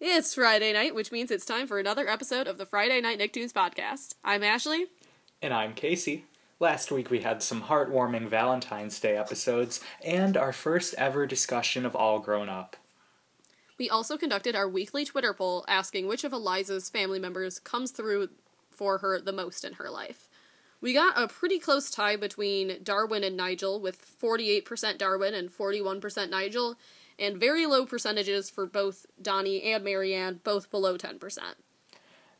It's Friday night, which means it's time for another episode of the Friday Night Nicktoons podcast. I'm Ashley. And I'm Casey. Last week we had some heartwarming Valentine's Day episodes and our first ever discussion of All Grown Up. We also conducted our weekly Twitter poll asking which of Eliza's family members comes through for her the most in her life. We got a pretty close tie between Darwin and Nigel, with 48% Darwin and 41% Nigel, and very low percentages for both Donnie and Marianne, both below 10%.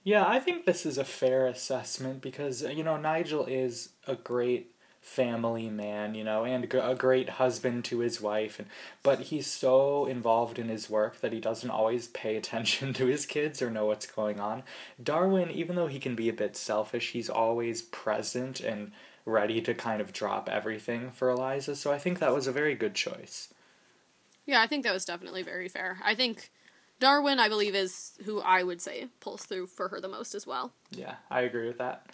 Yeah, I think this is a fair assessment because, you know, Nigel is a great family man, you know, and a great husband to his wife, and but he's so involved in his work that he doesn't always pay attention to his kids or know what's going on. Darwin, even though he can be a bit selfish, he's always present and ready to kind of drop everything for Eliza. So I think that was a very good choice. Yeah, I think that was definitely very fair. I think Darwin, I believe, is who I would say pulls through for her the most as well. Yeah, I agree with that.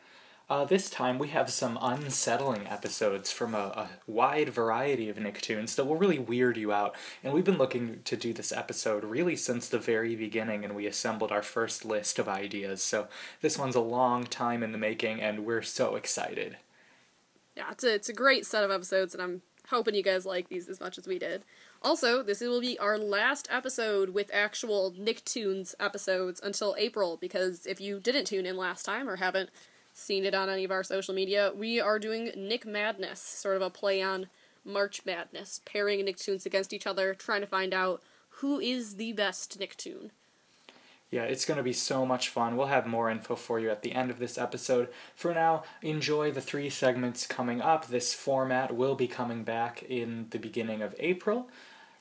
Uh, this time we have some unsettling episodes from a, a, wide variety of Nicktoons that will really weird you out. And we've been looking to do this episode really since the very beginning, and we assembled our first list of ideas. So this one's a long time in the making, and we're so excited. Yeah, it's a, it's a great set of episodes, and I'm hoping you guys like these as much as we did. Also, this will be our last episode with actual Nicktoons episodes until April, because if you didn't tune in last time or haven't seen it on any of our social media, we are doing Nick Madness, sort of a play on March Madness, pairing Nicktoons against each other, trying to find out who is the best Nicktoon. Yeah, it's going to be so much fun. We'll have more info for you at the end of this episode. For now, enjoy the three segments coming up. This format will be coming back in the beginning of April.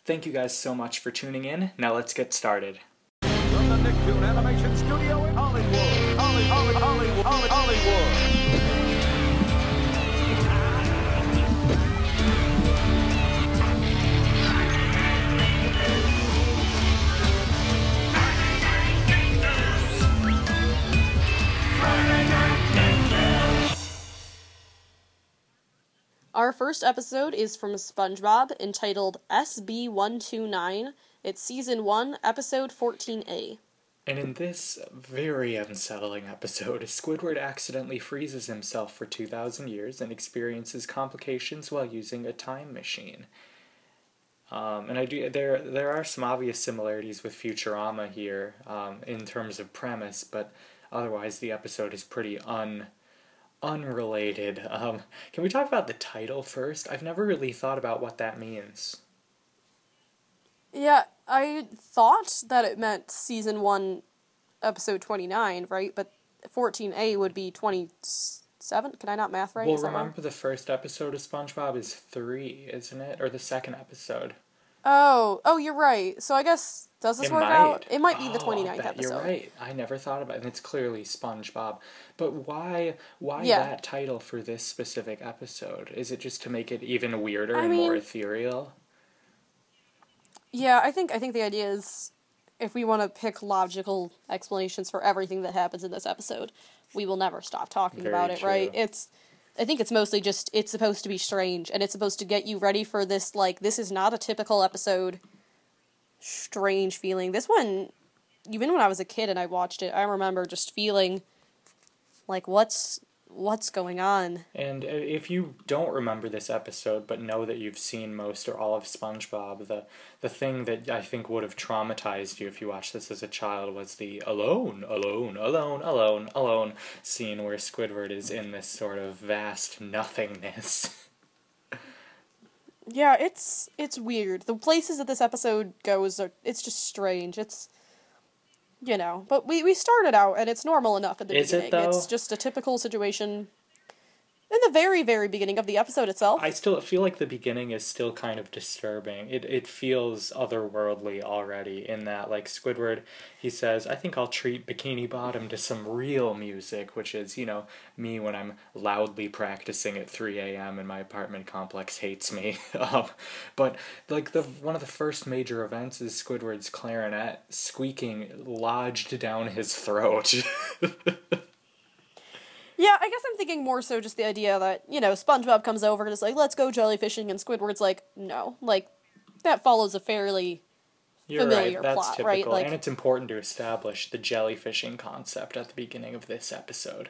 Thank you guys so much for tuning in. Now let's get started. Our first episode is from SpongeBob entitled SB129. It's season 1, episode 14A. And in this very unsettling episode, Squidward accidentally freezes himself for 2,000 years and experiences complications while using a time machine. Um, and I do there there are some obvious similarities with Futurama here um, in terms of premise, but otherwise the episode is pretty un unrelated. Um, can we talk about the title first? I've never really thought about what that means. Yeah, I thought that it meant season one, episode 29, right? But 14A would be 27. Can I not math right? Well, remember the first episode of SpongeBob is three, isn't it? Or the second episode? Oh, oh, you're right. So I guess does this it work might. out? It might be the 29th episode. You're right. I never thought about it, and it's clearly SpongeBob. But why why yeah. that title for this specific episode? Is it just to make it even weirder I and mean, more ethereal? Yeah, I think I think the idea is if we want to pick logical explanations for everything that happens in this episode, we will never stop talking Very about it, true. right? It's I think it's mostly just it's supposed to be strange and it's supposed to get you ready for this like this is not a typical episode strange feeling. This one even when I was a kid and I watched it, I remember just feeling like what's what's going on. And uh, if you don't remember this episode but know that you've seen most or all of SpongeBob, the the thing that I think would have traumatized you if you watched this as a child was the alone, alone, alone, alone, alone scene where Squidward is in this sort of vast nothingness. yeah, it's it's weird. The places that this episode goes are it's just strange. It's you know, but we, we started out and it's normal enough at the Is beginning. It, it's just a typical situation in the very very beginning of the episode itself. I still feel like the beginning is still kind of disturbing. It it feels otherworldly already in that like Squidward he says, "I think I'll treat Bikini Bottom to some real music," which is, you know, me when I'm loudly practicing at 3 a.m. and my apartment complex hates me. um, but like the one of the first major events is Squidward's clarinet squeaking lodged down his throat. Yeah, I guess I'm thinking more so just the idea that, you know, SpongeBob comes over and is like, let's go jellyfishing, and Squidward's like, no. Like, that follows a fairly You're familiar right. That's plot, typical. right? Like, and it's important to establish the jellyfishing concept at the beginning of this episode.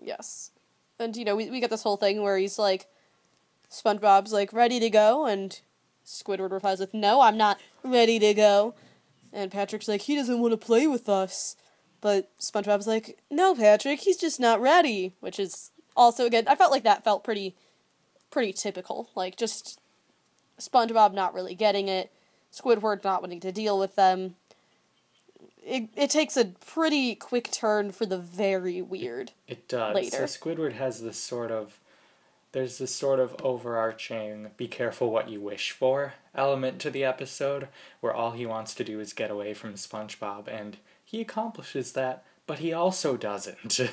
Yes. And, you know, we, we get this whole thing where he's like, SpongeBob's like, ready to go, and Squidward replies with, no, I'm not ready to go. And Patrick's like, he doesn't want to play with us. But SpongeBob's like, no, Patrick, he's just not ready. Which is also, again, I felt like that felt pretty, pretty typical. Like, just SpongeBob not really getting it, Squidward not wanting to deal with them. It, it takes a pretty quick turn for the very weird. It does. Later. So Squidward has this sort of there's this sort of overarching be careful what you wish for element to the episode where all he wants to do is get away from SpongeBob and he accomplishes that, but he also doesn't.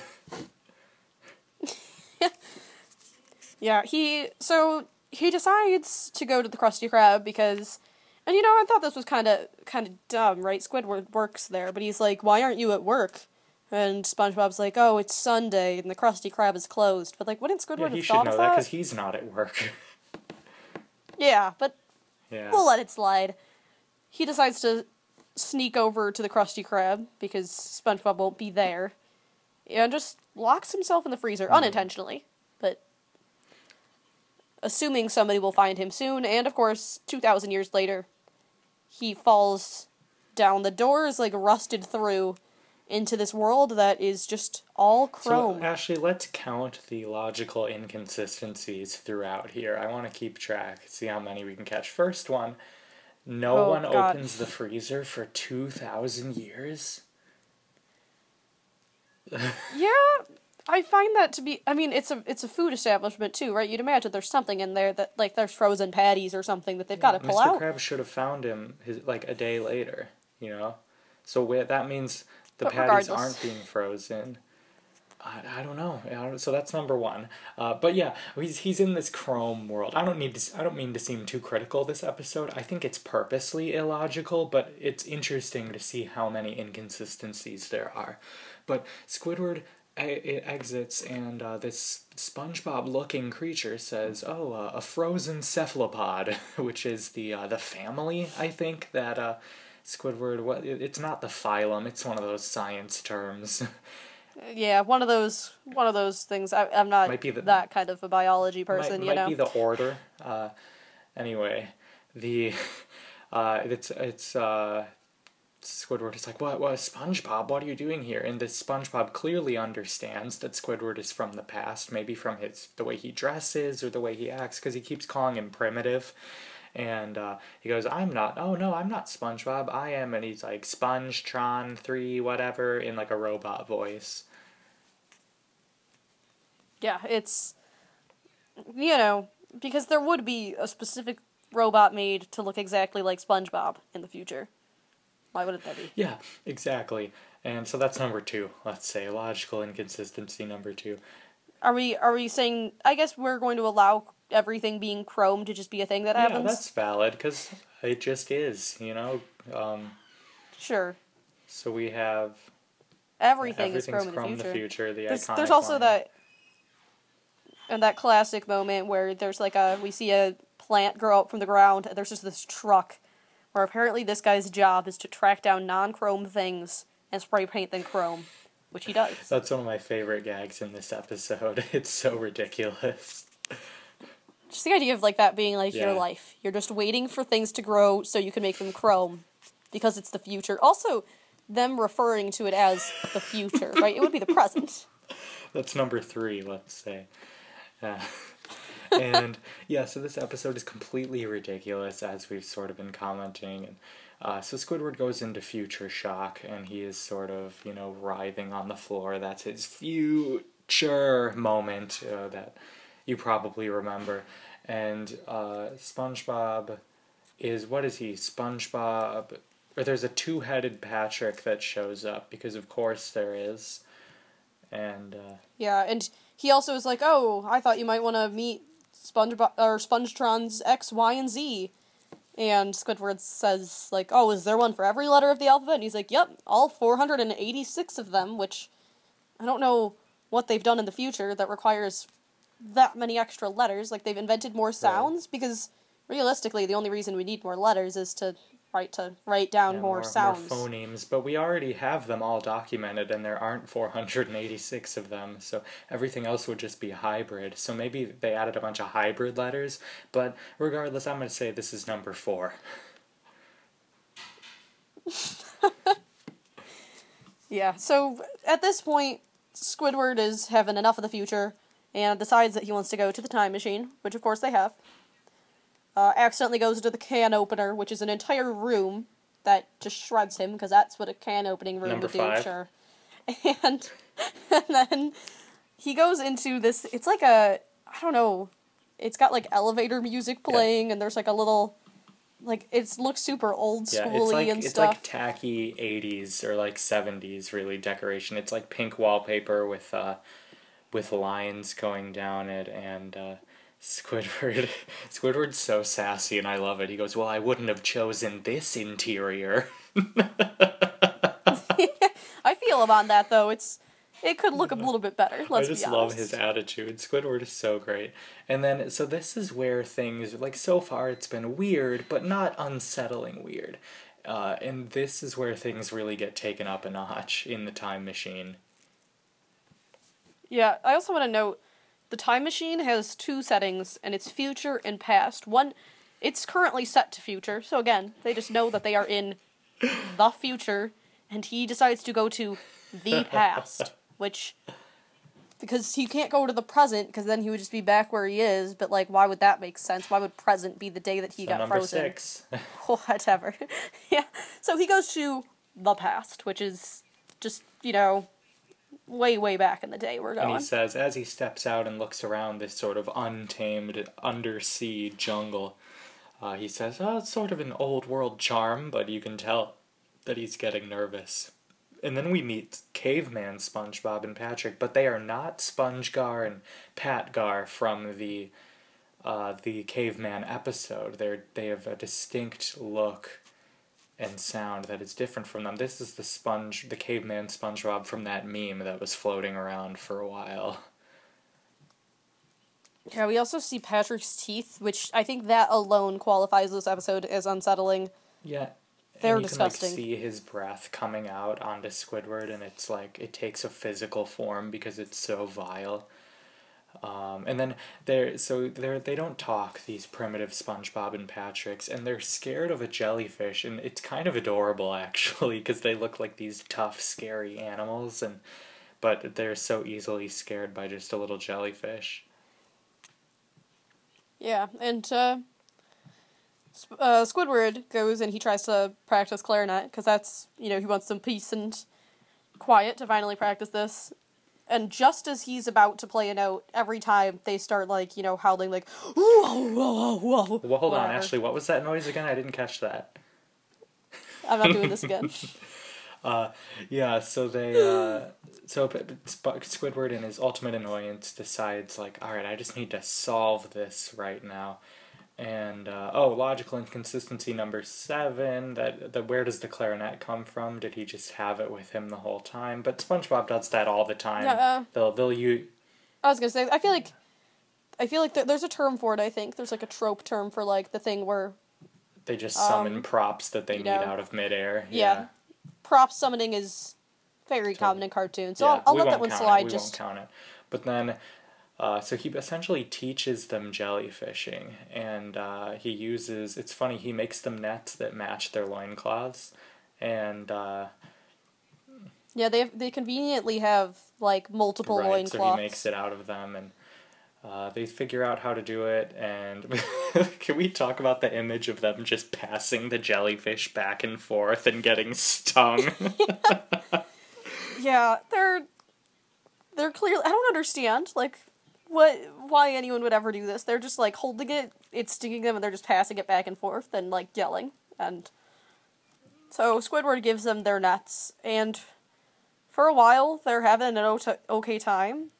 yeah, he so he decides to go to the Krusty Krab because and you know, I thought this was kind of kind of dumb, right? Squidward works there, but he's like, "Why aren't you at work?" And SpongeBob's like, "Oh, it's Sunday and the Krusty Krab is closed." But like, wouldn't Squidward yeah, have thought of that? because he's not at work. yeah, but yeah. we'll let it slide. He decides to sneak over to the Krusty Krab because SpongeBob won't be there, and just locks himself in the freezer mm. unintentionally, but assuming somebody will find him soon. And of course, two thousand years later, he falls down. The door is like rusted through into this world that is just all chrome. So, Ashley, let's count the logical inconsistencies throughout here. I want to keep track, see how many we can catch. First one no oh, one God. opens the freezer for 2,000 years. yeah, I find that to be. I mean, it's a it's a food establishment too, right? You'd imagine there's something in there that like there's frozen patties or something that they've got to pull Mr. out. Mr. Krabs should have found him his like a day later, you know. So that means the but patties regardless. aren't being frozen. I, I don't know. so that's number one. Uh, but yeah, he's he's in this Chrome world. I don't need to. I don't mean to seem too critical this episode. I think it's purposely illogical, but it's interesting to see how many inconsistencies there are. But Squidward it exits and uh, this SpongeBob looking creature says, "Oh, uh, a frozen cephalopod," which is the uh, the family I think that uh, Squidward. What it's not the phylum. It's one of those science terms. yeah, one of those one of those things. I, I'm not might be the, that kind of a biology person. Might, you might know, be the order. Uh, anyway, the uh, it's it's uh, Squidward is like, "What? What? SpongeBob? What are you doing here?" And the SpongeBob clearly understands that Squidward is from the past, maybe from his the way he dresses or the way he acts, because he keeps calling him primitive and uh, he goes, "I'm not. Oh no, I'm not SpongeBob. I am." And he's like SpongeTron three whatever in like a robot voice. Yeah, it's you know because there would be a specific robot made to look exactly like SpongeBob in the future. Why wouldn't that be? Yeah, exactly. And so that's number two. Let's say logical inconsistency number two. Are we are we saying? I guess we're going to allow everything being chrome to just be a thing that happens. Yeah, that's valid because it just is, you know. Um, sure. So we have everything is chrome, chrome in the future. The future the there's, there's also line. that and that classic moment where there's like a we see a plant grow up from the ground and there's just this truck where apparently this guy's job is to track down non-chrome things and spray paint them chrome which he does that's one of my favorite gags in this episode it's so ridiculous just the idea of like that being like yeah. your life. You're just waiting for things to grow so you can make them chrome because it's the future. Also, them referring to it as the future, right? It would be the present. That's number three, let's say. Uh, and yeah, so this episode is completely ridiculous, as we've sort of been commenting. And uh, so Squidward goes into future shock, and he is sort of, you know, writhing on the floor. That's his future moment uh, that you probably remember and uh, SpongeBob is what is he? SpongeBob, or there's a two-headed Patrick that shows up because of course there is, and uh, yeah, and he also is like, oh, I thought you might want to meet SpongeBob or SpongeTron's X, Y, and Z. And Squidward says, like, oh, is there one for every letter of the alphabet? And he's like, yep, all 486 of them, which I don't know what they've done in the future that requires that many extra letters. Like they've invented more sounds right. because realistically, the only reason we need more letters is to right? To write down Yeah, more, sounds. more phonemes, but we already have them all documented, and there aren't 486 of them, so everything else would just be hybrid. So maybe they added a bunch of hybrid letters, but regardless, I'm going to say this is number four. Yeah, so at this point, Squidward is having enough of the future and decides that he wants to go to the time machine, which of course they have. Uh, accidentally goes into the can opener, which is an entire room that just shreds him, because that's what a can opening room Number would do, five. sure. And, and then he goes into this, it's like a, I don't know, it's got like elevator music playing, and there's like a little, like, it looks super old Yeah, schooly it's like and it's stuff. It's like tacky 80s or like 70s really decoration. It's like pink wallpaper with uh with lines going down it and uh Squidward Squidward's so sassy and I love it. He goes, "Well, I wouldn't have chosen this interior." I feel him on that though. It's it could look a little bit better. Let's I just love his attitude. Squidward is so great. And then, so this is where things, like, so far it's been weird, but not unsettling weird. Uh, and this is where things really get taken up a notch in the time machine. Yeah, I also want to note the time machine has two settings, and it's future and past. One, it's currently set to future, so again, they just know that they are in the future, and he decides to go to the past, which because he can't go to the present because then he would just be back where he is. But like, why would that make sense? Why would present be the day that he So got number frozen? six. whatever. yeah. So he goes to the past, which is just, you know, way, way back in the day we're going. And he says, as he steps out and looks around this sort of untamed undersea jungle, uh, he says, oh, it's sort of an old world charm, but you can tell that he's getting nervous. And then we meet Caveman SpongeBob and Patrick, but they are not SpongeGar and Patgar from the uh, the Caveman episode. They're they have a distinct look and sound that is different from them. This is the sponge, the Caveman SpongeBob from that meme that was floating around for a while. Yeah, we also see Patrick's teeth, which I think that alone qualifies this episode as unsettling. Yeah. They're and you disgusting. can like see his breath coming out onto Squidward, and it's like it takes a physical form because it's so vile. Um, and then they're so they're they don't talk these primitive SpongeBob and Patricks, and they're scared of a jellyfish, and it's kind of adorable actually because they look like these tough, scary animals, and but they're so easily scared by just a little jellyfish. Yeah, and uh, uh, Squidward goes and he tries to practice clarinet because that's, you know, he wants some peace and quiet to finally practice this. And just as he's about to play a note, every time they start, like, you know, howling, like, whoa, whoa, whoa. whoa. Well, hold on. Ashley, what was that noise again? I didn't catch that. I'm not doing this again. Uh, yeah, so they, uh, so Squidward in his ultimate annoyance decides, like, alright, I just need to solve this right now. And, uh, oh, logical inconsistency number seven, that, that where does the clarinet come from? Did he just have it with him the whole time? But SpongeBob does that all the time. Yeah, uh, they'll, they'll use, I was gonna say, I feel like, I feel like there, there's a term for it. I think there's like a trope term for like the thing where they just summon Um, props that they need know, out of midair. yeah, prop summoning is very common in cartoons. So Yeah, I'll, I'll let that one slide. It. We just won't count it. But then, uh, so he essentially teaches them jellyfishing, and uh, he uses. It's funny. He makes them nets that match their loincloths, and uh, yeah, they have, they conveniently have like multiple right, loincloths. so he makes it out of them, and uh, they figure out how to do it. And can we talk about the image of them just passing the jellyfish back and forth and getting stung? Yeah, they're they're clearly. I don't understand like what why anyone would ever do this. They're just like holding it, it's stinging them, and they're just passing it back and forth and like yelling. And so Squidward gives them their nets, and for a while they're having an okay time.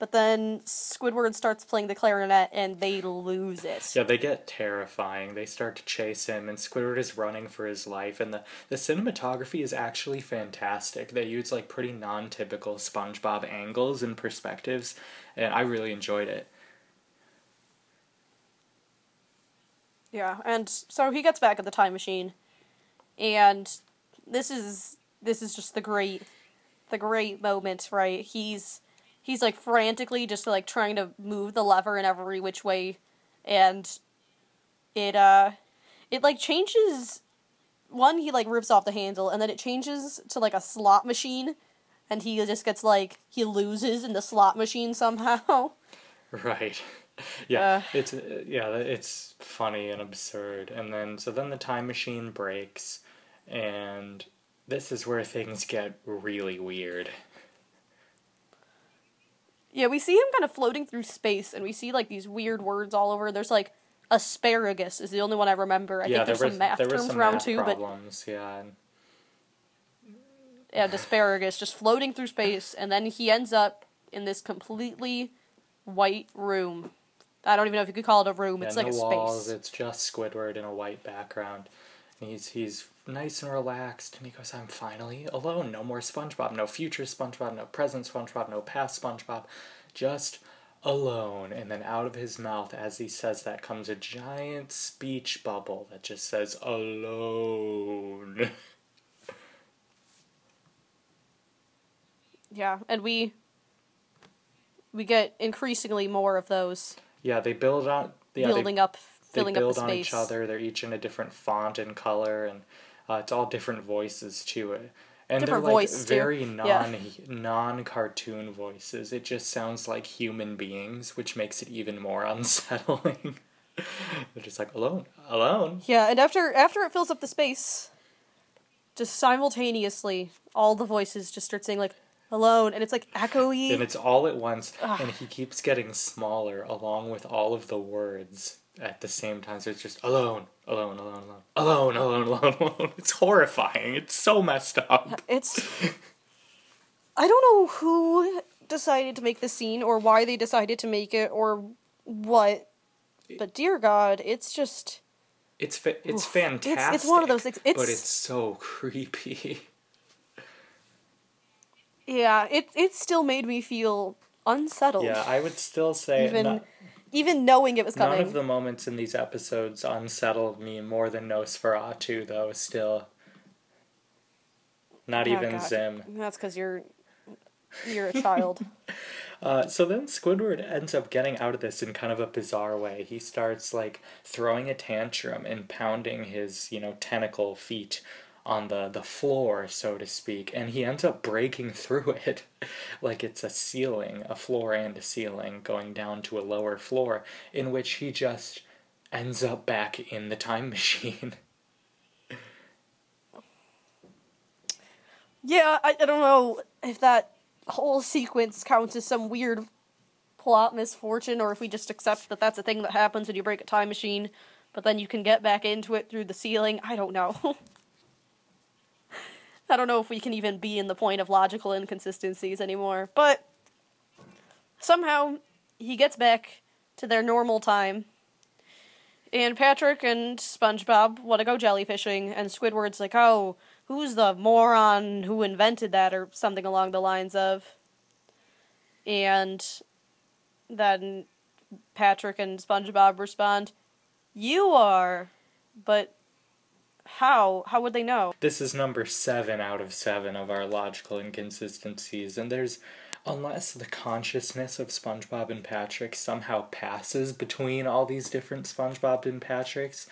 But then Squidward starts playing the clarinet, and they lose it. Yeah, they get terrifying. They start to chase him, and Squidward is running for his life. And the, the cinematography is actually fantastic. They use like pretty non typical SpongeBob angles and perspectives, and I really enjoyed it. Yeah, and so he gets back at the time machine, and this is this is just the great the great moment, right? He's he's like frantically just like trying to move the lever in every which way and it uh it like changes one he like rips off the handle and then it changes to like a slot machine and he just gets like he loses in the slot machine somehow. Right. Yeah uh, it's yeah it's funny and absurd. And then so then the time machine breaks and this is where things get really weird yeah we see him kind of floating through space and we see like these weird words all over there's like asparagus is the only one i remember i yeah, think there's was, some math terms some around math too problems, but yeah and asparagus just floating through space and then he ends up in this completely white room I don't even know if you could call it a room. Yeah, it's like no a walls, space. It's just Squidward in a white background. And he's he's nice and relaxed, and he goes, "I'm finally alone. No more SpongeBob. No future SpongeBob. No present SpongeBob. No past SpongeBob. Just alone." And then out of his mouth, as he says that, comes a giant speech bubble that just says "alone." Yeah, and we we get increasingly more of those. Yeah, they build on yeah, building they, up, filling they build up the on each other. They're each in a different font and color, and uh, it's all different voices to it. And different they're like very non yeah. non cartoon voices. It just sounds like human beings, which makes it even more unsettling. they're just like alone, alone. Yeah, and after after it fills up the space, just simultaneously, all the voices just start saying like alone and it's like echoey and it's all at once Ugh. and he keeps getting smaller along with all of the words at the same time. So it's just alone, alone, alone, alone, alone, alone, alone, alone. It's horrifying. It's so messed up. It's. I don't know who decided to make the scene or why they decided to make it or what, but dear God, it's just. It's fa- it's oof. fantastic. It's, it's, one of those things. It's, but it's so creepy. yeah, it it still made me feel unsettled. Yeah, I would still say even not, even knowing it was coming. None of the moments in these episodes unsettled me more than Nosferatu, though. Still, not oh, even God. Zim. That's because you're you're a child. Uh, so then Squidward ends up getting out of this in kind of a bizarre way. He starts like throwing a tantrum and pounding his, you know, tentacle feet on the, the floor, so to speak, and he ends up breaking through it like it's a ceiling, a floor and a ceiling, going down to a lower floor, in which he just ends up back in the time machine. yeah, I, I don't know if that whole sequence counts as some weird plot misfortune or if we just accept that that's a thing that happens when you break a time machine, but then you can get back into it through the ceiling. I don't know. I don't know if we can even be in the point of logical inconsistencies anymore. But somehow he gets back to their normal time. And Patrick and SpongeBob want to go jellyfishing, and Squidward's like, oh, who's the moron who invented that, or something along the lines of. And then Patrick and SpongeBob respond, You are. But how? How would they know? This is number seven out of seven of our logical inconsistencies, and there's unless the consciousness of SpongeBob and Patrick somehow passes between all these different SpongeBob and Patricks,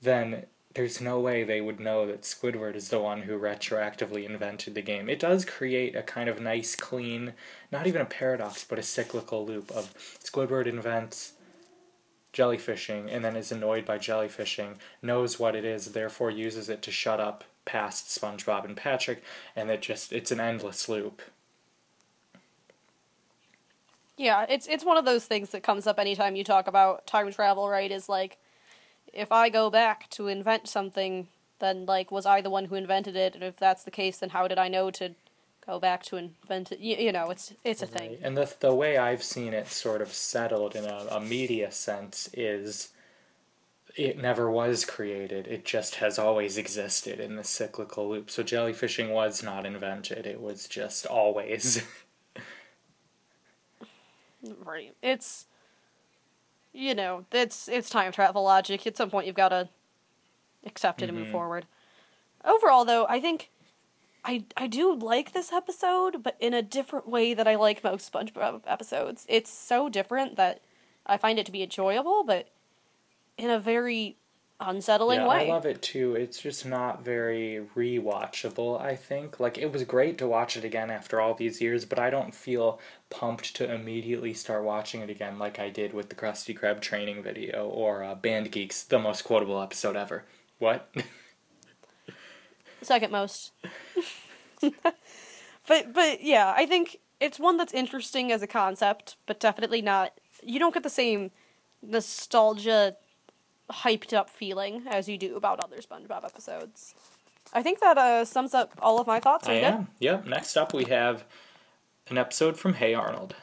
then there's no way they would know that Squidward is the one who retroactively invented the game. It does create a kind of nice, clean, not even a paradox, but a cyclical loop of Squidward invents jellyfishing and then is annoyed by jellyfishing, knows what it is, therefore uses it to shut up past SpongeBob and Patrick, and it just it's an endless loop. Yeah, it's it's one of those things that comes up anytime you talk about time travel, right? Is like if I go back to invent something, then like was I the one who invented it? And if that's the case, then how did I know to go back to invent it. You, you know, it's it's a right. thing. And the the way I've seen it sort of settled in a, a media sense is it never was created. It just has always existed in the cyclical loop. So jellyfishing was not invented. It was just always. right. It's you know, it's it's time travel logic. At some point you've got to accept it mm-hmm. and move mm-hmm. forward. overall, though, I think I I do like this episode, but in a different way that I like most SpongeBob episodes. It's so different that I find it to be enjoyable, but in a very unsettling yeah, way. I love it too. It's just not very rewatchable, I think. Like it was great to watch it again after all these years, but I don't feel pumped to immediately start watching it again like I did with the Krusty Krab training video or uh, Band Geeks, the most quotable episode ever. What? Second most. but but yeah, I think it's one that's interesting as a concept, but definitely not. You don't get the same nostalgia, hyped up feeling as you do about other SpongeBob episodes. I think that uh, sums up all of my thoughts. I am. Yep. Next up, we have an episode from Hey Arnold.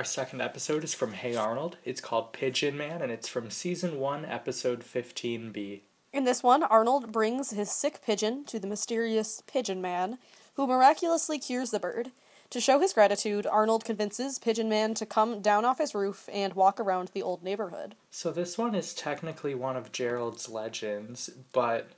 Our second episode is from Hey Arnold. It's called Pigeon Man, and it's from season 1, episode 15b. In this one, Arnold brings his sick pigeon to the mysterious Pigeon Man, who miraculously cures the bird. To show his gratitude, Arnold convinces Pigeon Man to come down off his roof and walk around the old neighborhood. So, this one is technically one of Gerald's legends, but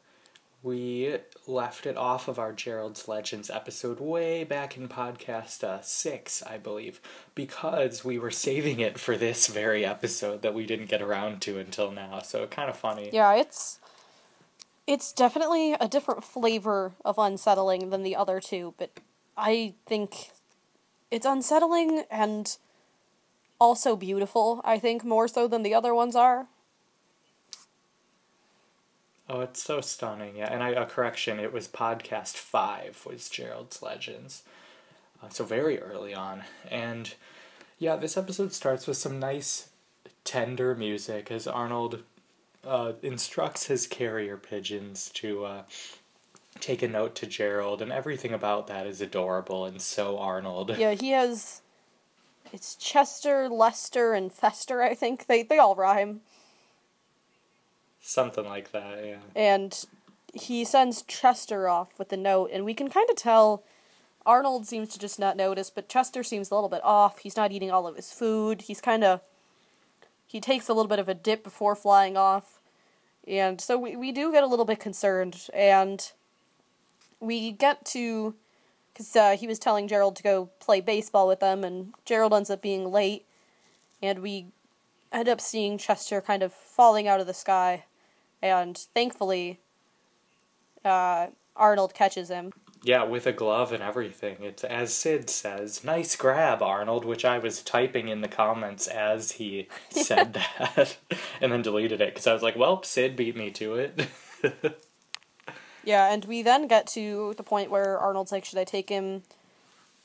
we left it off of our Gerald's Legends episode way back in podcast uh, six, I believe, because we were saving it for this very episode that we didn't get around to until now. So kind of funny. Yeah, it's it's definitely a different flavor of unsettling than the other two, but I think it's unsettling and also beautiful. I think more so than the other ones are. Oh, it's so stunning. Yeah, and I, a correction, it was podcast five was Gerald's Legends. Uh, so very early on. And yeah, this episode starts with some nice, tender music as Arnold uh, instructs his carrier pigeons to uh, take a note to Gerald, and everything about that is adorable and so Arnold. Yeah, he has. It's Chester, Lester, and Fester, I think. They, they all rhyme. Something like that, yeah. And he sends Chester off with the note, and we can kind of tell Arnold seems to just not notice, but Chester seems a little bit off. He's not eating all of his food. He's kind of. He takes a little bit of a dip before flying off. And so we, we do get a little bit concerned, and we get to. Because uh, he was telling Gerald to go play baseball with them, and Gerald ends up being late, and we end up seeing Chester kind of falling out of the sky and thankfully, uh, Arnold catches him. Yeah, with a glove and everything. It's as Sid says, "Nice grab, Arnold," which I was typing in the comments as he said that, and then deleted it because I was like, "Well, Sid beat me to it." yeah, and we then get to the point where Arnold's like, "Should I take him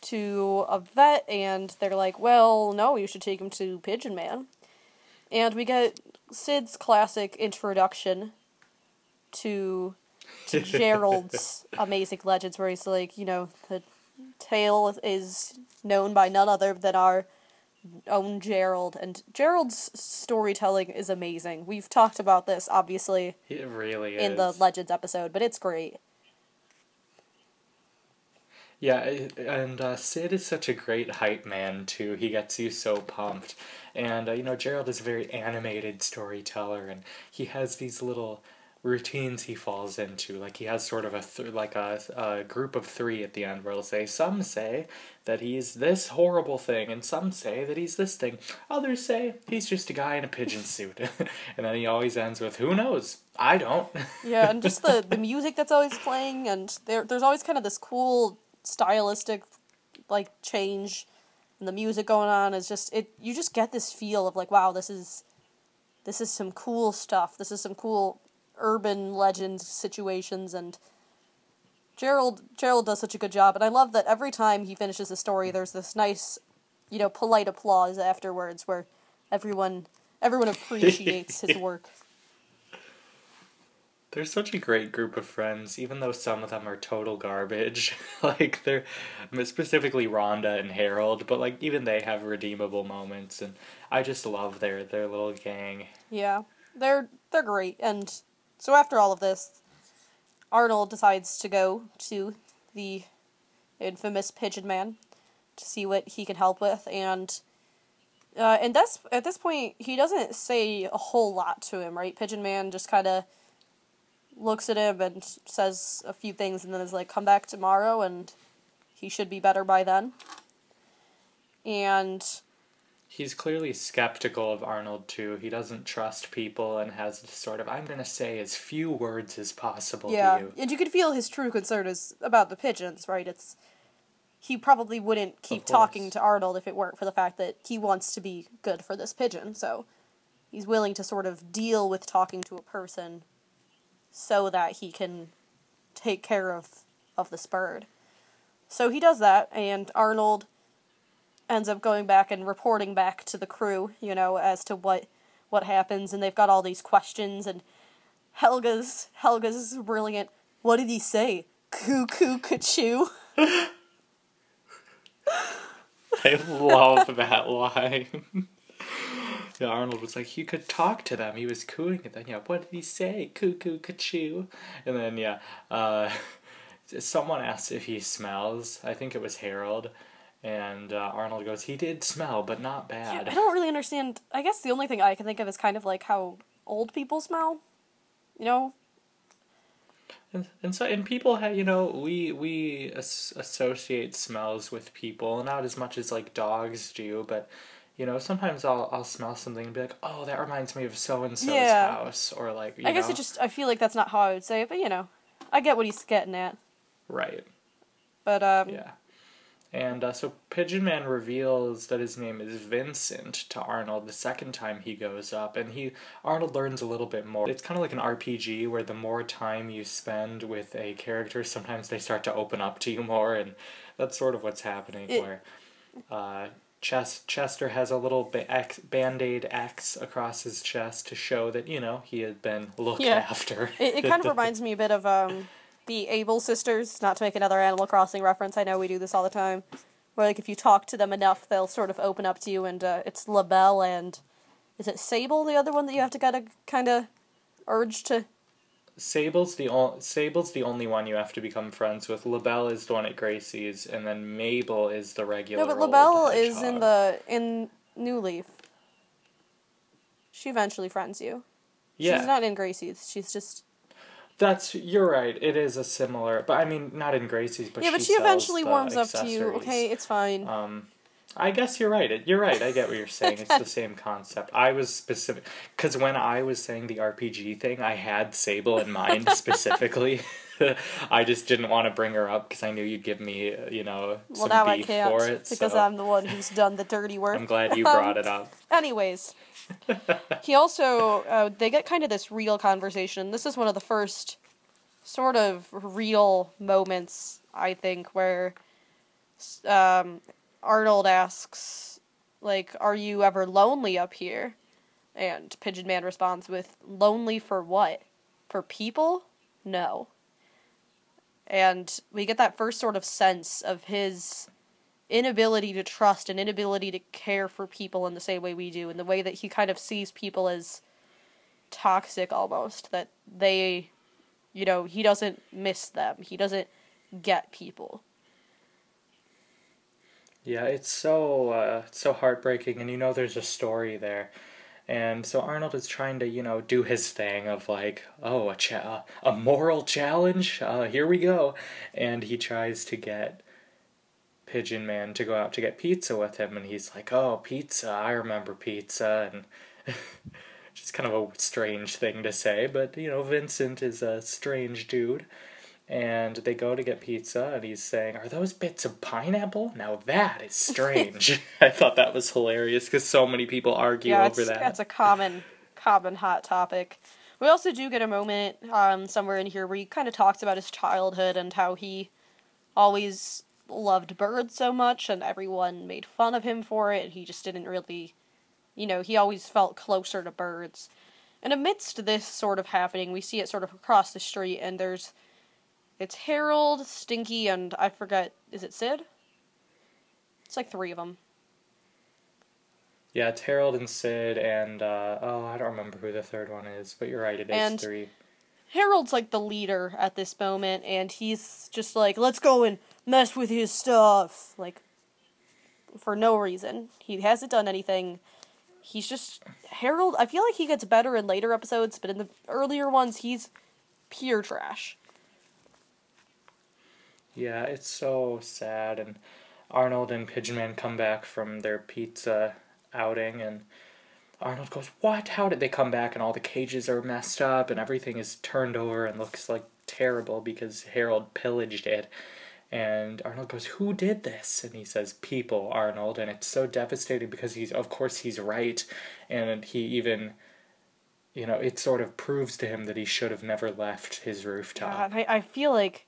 to a vet?" And they're like, "Well, no, you should take him to Pigeon Man." And we get Sid's classic introduction to to Gerald's Amazing Legends, where he's like, you know, the tale is known by none other than our own Gerald, and Gerald's storytelling is amazing. We've talked about this, obviously. It really in the Legends episode, but it's great. Yeah, and uh, Sid is such a great hype man too. He gets you so pumped, and uh, you know Gerald is a very animated storyteller, and he has these little routines he falls into. Like he has sort of a th- like a, a group of three at the end where he'll say some say that he's this horrible thing, and some say that he's this thing. Others say he's just a guy in a pigeon suit, and then he always ends with who knows. I don't. yeah, and just the the music that's always playing, and there there's always kind of this cool stylistic like change and the music going on. Is just it you just get this feel of like wow this is this is some cool stuff. This is some cool urban legend situations. And Gerald Gerald does such a good job. And I love that every time he finishes a story there's this nice you know polite applause afterwards where everyone everyone appreciates his work they're such a great group of friends, even though some of them are total garbage. like they're specifically Rhonda and Harold, but like even they have redeemable moments, and I just love their their little gang. Yeah, they're they're great, and so after all of this, Arnold decides to go to the infamous Pigeon Man to see what he can help with, and Uh, and that's at this point he doesn't say a whole lot to him, right? Pigeon Man just kind of looks at him and says a few things, and then is like, "Come back tomorrow," and he should be better by then. And he's clearly skeptical of Arnold too. He doesn't trust people and has this sort of I'm going to say as few words as possible yeah. to you. And you could feel his true concern is about the pigeons, right? It's he probably wouldn't keep talking to Arnold if it weren't for the fact that he wants to be good for this pigeon. So he's willing to sort of deal with talking to a person so that he can take care of of this bird. So he does that and Arnold ends up going back and reporting back to the crew, you know, as to what what happens, and they've got all these questions, and Helga's Helga's brilliant. What did he say? Cuckoo, kachoo. I love that line. yeah, Arnold was like, he could talk to them. He was cooing at them. Yeah, what did he say? Cuckoo, kachoo. And then, yeah, uh, someone asked if he smells. I think it was Harold. And uh, Arnold goes, he did smell, but not bad. Yeah, I don't really understand. I guess the only thing I can think of is kind of like how old people smell. You know. And, and so and people have you know we we as- associate smells with people not as much as like dogs do but you know sometimes I'll I'll smell something and be like oh that reminds me of so and so's house or like I guess know. it just I feel like that's not how I would say it but you know I get what he's getting at right but um yeah and uh, so Pigeon Man reveals that his name is Vincent to Arnold the second time he goes up, and he Arnold learns a little bit more. It's kind of like an RPG where the more time you spend with a character, sometimes they start to open up to you more, and that's sort of what's happening. It, where uh, Ches- Chester has a little ba- X, band-aid X across his chest to show that you know he had been looked yeah. after. it, it kind of reminds me a bit of um the Able sisters, not to make another Animal Crossing reference. I know we do this all the time. Where like if you talk to them enough, they'll sort of open up to you, and uh, it's LaBelle and is it Sable, the other one that you have to gotta kind of urge to. Sable's the o- Sable's the only one you have to become friends with. LaBelle is the one at Gracie's, and then Mabel is the regular. No, but LaBelle is in the in New Leaf. She eventually friends you. Yeah. She's not in Gracie's. She's just that's you're right. It is a similar, but I mean not in Gracie's, but yeah, but she, she eventually warms up to you. Okay, it's fine. Um, I guess you're right. You're right. I get what you're saying. It's the same concept. I was specific because when I was saying the RPG thing, I had Sable in mind specifically. I just didn't want to bring her up because I knew you'd give me, you know, well, some now beef I can't for it. Because so. I'm the one who's done the dirty work. I'm glad you brought it up. Anyways, he also uh, they get kind of this real conversation. This is one of the first sort of real moments I think where um, Arnold asks like, "Are you ever lonely up here?" And Pigeon Man responds with, "Lonely for what? For people? No." And we get that first sort of sense of his inability to trust and inability to care for people in the same way we do, in the way that he kind of sees people as toxic almost, that they, you know, he doesn't miss them, he doesn't get people. Yeah, it's so uh, so heartbreaking, and you know there's a story there, and so Arnold is trying to you know do his thing of like oh a cha- a moral challenge, uh, here we go, and he tries to get Pigeon Man to go out to get pizza with him, and he's like, "Oh, pizza! I remember pizza," and just kind of a strange thing to say, but you know, Vincent is a strange dude. And they go to get pizza, and he's saying, "Are those bits of pineapple? Now that is strange." I thought that was hilarious because so many people argue yeah, over that. That's a common, common hot topic. We also do get a moment um, somewhere in here where he kind of talks about his childhood and how he always loved birds so much and everyone made fun of him for it and he just didn't really you know he always felt closer to birds and amidst this sort of happening we see it sort of across the street and there's it's harold stinky and i forget is it sid it's like three of them yeah it's harold and sid and uh, oh i don't remember who the third one is but you're right it is and three harold's like the leader at this moment and he's just like let's go and mess with his stuff. Like, for no reason. He hasn't done anything. He's just Harold. I feel like he gets better in later episodes, but in the earlier ones, he's pure trash. Yeah, it's so sad. And Arnold and Pigeon Man come back from their pizza outing, and Arnold goes, What? How did they come back? And all the cages are messed up, and everything is turned over and looks like terrible because Harold pillaged it. And Arnold goes, Who did this? And he says, People, Arnold. And it's so devastating because he's, of course, he's right. And he even, you know, it sort of proves to him that he should have never left his rooftop. I, I feel like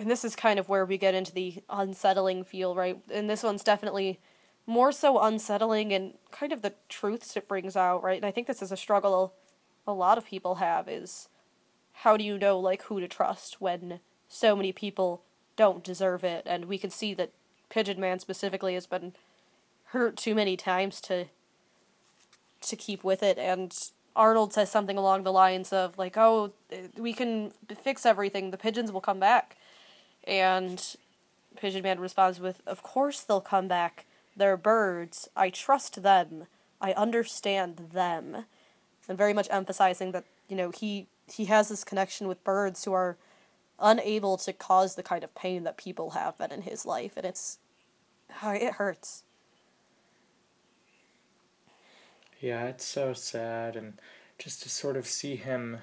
and this is kind of where we get into the unsettling feel, right? And this one's definitely more so unsettling and kind of the truths it brings out, right? And I think this is a struggle a lot of people have is how do you know like who to trust when so many people don't deserve it and we can see that Pigeon Man specifically has been hurt too many times to to keep with it and Arnold says something along the lines of like, "Oh, we can fix everything. The pigeons will come back." And Pigeon Man responds with, Of course they'll come back. They're birds. I trust them. I understand them. And very much emphasizing that, you know, he he has this connection with birds who are unable to cause the kind of pain that people have been in his life, and it's ah, it hurts. Yeah, it's so sad and just to sort of see him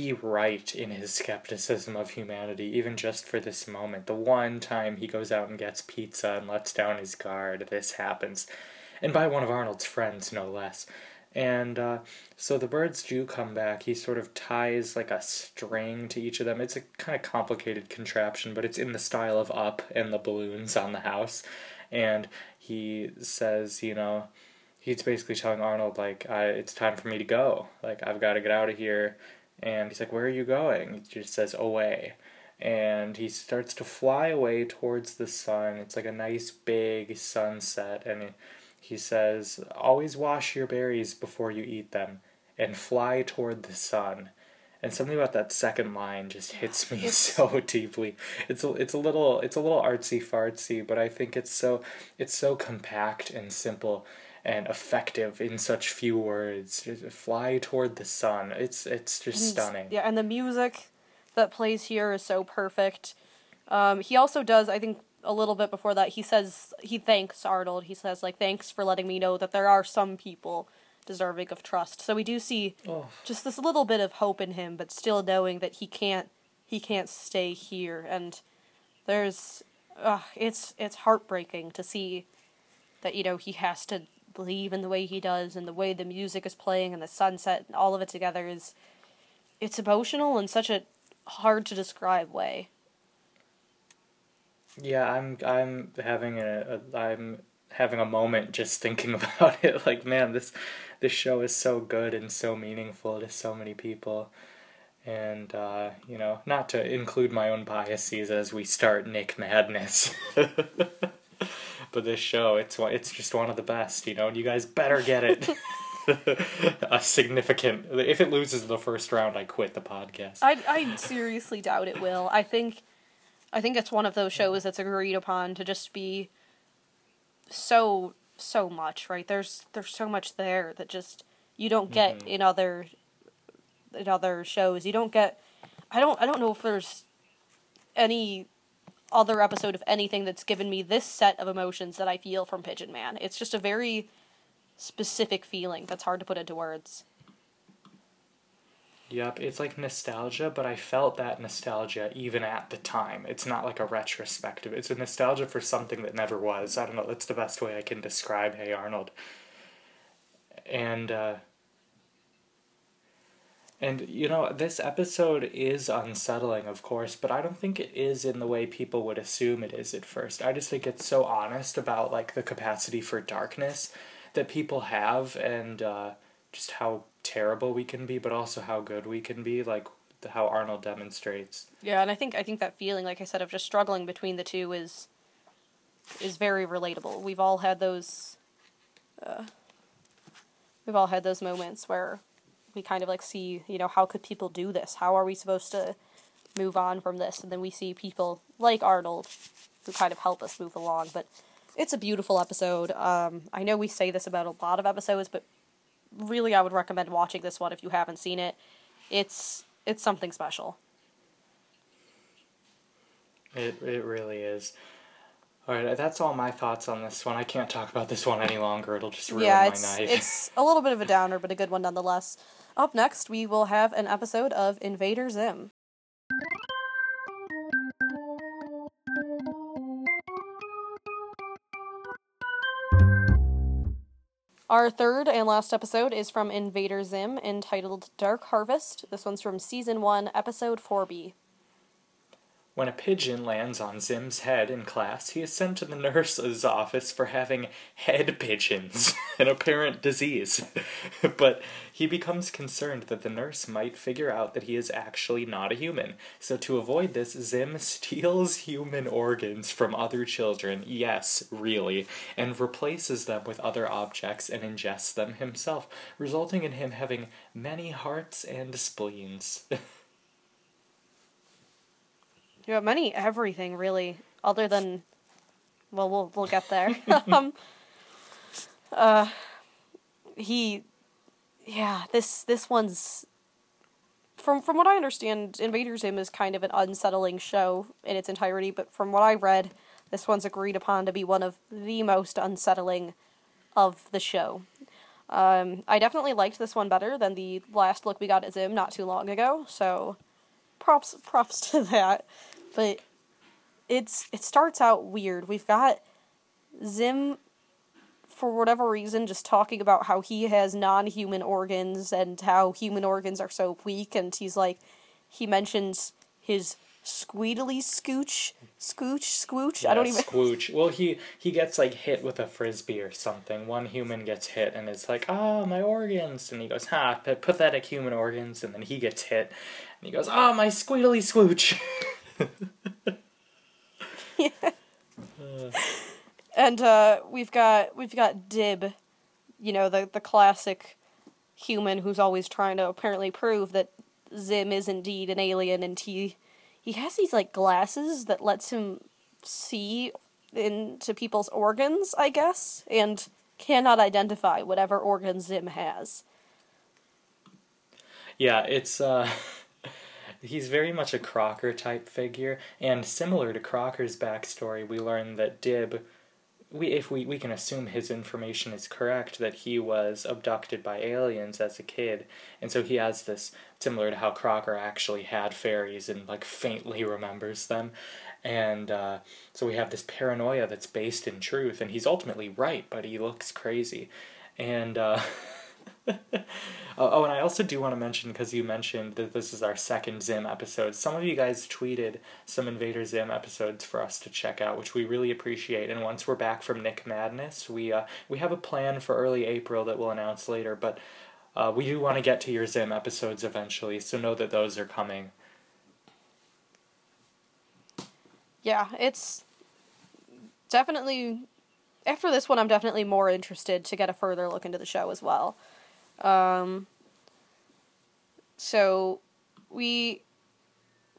be right in his skepticism of humanity, even just for this moment. The one time he goes out and gets pizza and lets down his guard, this happens. And by one of Arnold's friends, no less. And uh, so the birds do come back. He sort of ties like a string to each of them. It's a kind of complicated contraption, but it's in the style of Up and the balloons on the house. And he says, you know, he's basically telling Arnold, like, it's time for me to go. Like, I've got to get out of here and he's like, Where are you going? He just says, Away. And he starts to fly away towards the sun. It's like a nice big sunset. And he says, Always wash your berries before you eat them and fly toward the sun. And something about that second line just hits me so deeply. It's a, it's a little it's a little artsy fartsy, but I think it's so it's so compact and simple and effective in such few words. Fly toward the sun. It's it's just and, stunning. Yeah, and the music that plays here is so perfect. Um, he also does, I think, a little bit before that. He says he thanks Arnold. He says like, "Thanks for letting me know that there are some people." deserving of trust. So we do see oh. just this little bit of hope in him, but still knowing that he can't he can't stay here. And there's uh, it's it's heartbreaking to see that you know he has to believe in the way he does and the way the music is playing and the sunset and all of it together is it's emotional in such a hard to describe way. Yeah, I'm I'm having a, a I'm having a moment just thinking about it. Like man this this show is so good and so meaningful to so many people. And uh, you know not to include my own biases as we start Nick Madness but this show, it's it's just one of the best, you know, and you guys better get it. a significant. If it loses the first round, I quit the podcast. I I seriously doubt it will. I think, I think it's one of those shows that's agreed upon to just be. So so much right. There's there's so much there that just you don't get mm-hmm. in other, in other shows. You don't get. I don't I don't know if there's any other episode of anything that's given me this set of emotions that I feel from Pigeon Man. It's just a very specific feeling that's hard to put into words. Yep, it's like nostalgia, but I felt that nostalgia even at the time. It's not like a retrospective. It's a nostalgia for something that never was. I don't know, that's the best way I can describe Hey Arnold. And uh and you know, this episode is unsettling, of course, but I don't think it is in the way people would assume it is at first. I just think it's so honest about like the capacity for darkness that people have and uh, just how terrible we can be, but also how good we can be, like how Arnold demonstrates. Yeah, and I think I think that feeling, like I said, of just struggling between the two is is very relatable. We've all had those. Uh, we've all had those moments where we kind of like see, you know, how could people do this? How are we supposed to move on from this, and then we see people like Arnold who kind of help us move along. But it's a beautiful episode. Um, I know we say this about a lot of episodes, but really, I would recommend watching this one if you haven't seen it. It's it's something special. It it really is. All right, that's all my thoughts on this one. I can't talk about this one any longer. It'll just ruin yeah, my it's, night. it's a little bit of a downer, but a good one nonetheless. Up next, we will have an episode of Invader Zim. Our third and last episode is from Invader Zim entitled Dark Harvest. This one's from season 1, episode 4B. When a pigeon lands on Zim's head in class, he is sent to the nurse's office for having head pigeons, an apparent disease. but he becomes concerned that the nurse might figure out that he is actually not a human. So, to avoid this, Zim steals human organs from other children, yes, really, and replaces them with other objects and ingests them himself, resulting in him having many hearts and spleens. Yeah, many everything really, other than, well, we'll we'll get there. um, uh, he, yeah, this this one's. From from what I understand, Invader Zim is kind of an unsettling show in its entirety, but from what I read, this one's agreed upon to be one of the most unsettling of the show. Um, I definitely liked this one better than the last look we got at Zim not too long ago, so props props to that but it's it starts out weird. We've got Zim for whatever reason just talking about how he has non-human organs and how human organs are so weak and he's like he mentions his squeedly scooch scooch scooch? Yeah, i don't even squooch well he he gets like hit with a frisbee or something. One human gets hit and it's like ah oh, my organs. And he goes ha pathetic human organs. And then he gets hit and he goes ah oh, my squeedly squooch yeah. Uh. And uh, we've got we've got Dib, you know the the classic human who's always trying to apparently prove that Zim is indeed an alien, and he he has these like glasses that lets him see into people's organs, I guess, and cannot identify whatever organ Zim has. Yeah, it's uh he's very much a Crocker type figure, and similar to Crocker's backstory, we learn that Dib, we if we, we can assume his information is correct, that he was abducted by aliens as a kid, and so he has this similar to how Crocker actually had fairies and like faintly remembers them. And uh, so we have this paranoia that's based in truth, and he's ultimately right, but he looks crazy. And uh, Oh, oh, and I also do want to mention because you mentioned that this is our second Zim episode. Some of you guys tweeted some Invader Zim episodes for us to check out, which we really appreciate. And once we're back from Nick Madness, we uh, we have a plan for early April that we'll announce later. But uh, we do want to get to your Zim episodes eventually, so know that those are coming. Yeah, it's definitely after this one. I'm definitely more interested to get a further look into the show as well. Um, so we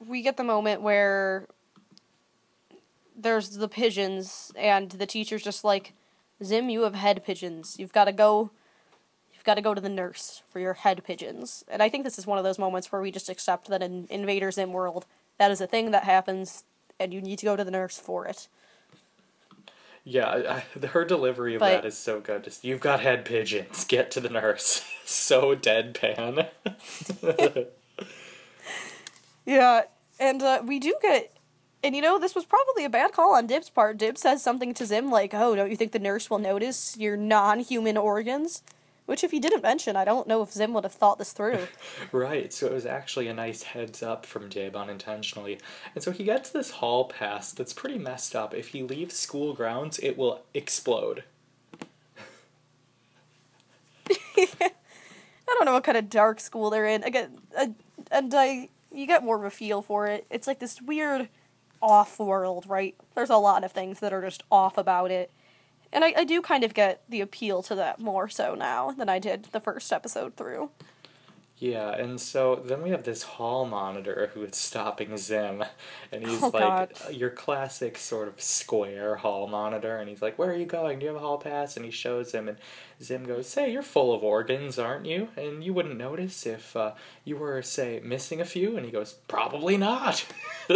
we get the moment where there's the pigeons and the teacher's just like Zim, you have head pigeons. You've got to go you've got to go to the nurse for your head pigeons. And I think this is one of those moments where we just accept that in Invader Zim world that is a thing that happens and you need to go to the nurse for it. Yeah, I, her delivery of but, that is so good. Just you've got head pigeons. Get to the nurse. so deadpan. yeah, and uh, we do get, and you know this was probably a bad call on Dib's part. Dib says something to Zim like, "Oh, don't you think the nurse will notice your non-human organs?" Which, if he didn't mention, I don't know if Zim would have thought this through. right, so it was actually a nice heads up from Dib unintentionally. And so he gets this hall pass that's pretty messed up. If he leaves school grounds, it will explode. I don't know what kind of dark school they're in. Again, uh, and I you get more of a feel for it. It's like this weird off world, right? There's a lot of things that are just off about it. And I, I do kind of get the appeal to that more so now than I did the first episode through. Yeah, and so then we have this hall monitor who is stopping Zim, and he's Oh, like God. your classic sort of square hall monitor, and he's like, "Where are you going? Do you have a hall pass?" And he shows him, and Zim goes, "Say, you're full of organs, aren't you? And you wouldn't notice if uh, you were, say, missing a few." And he goes, "Probably not."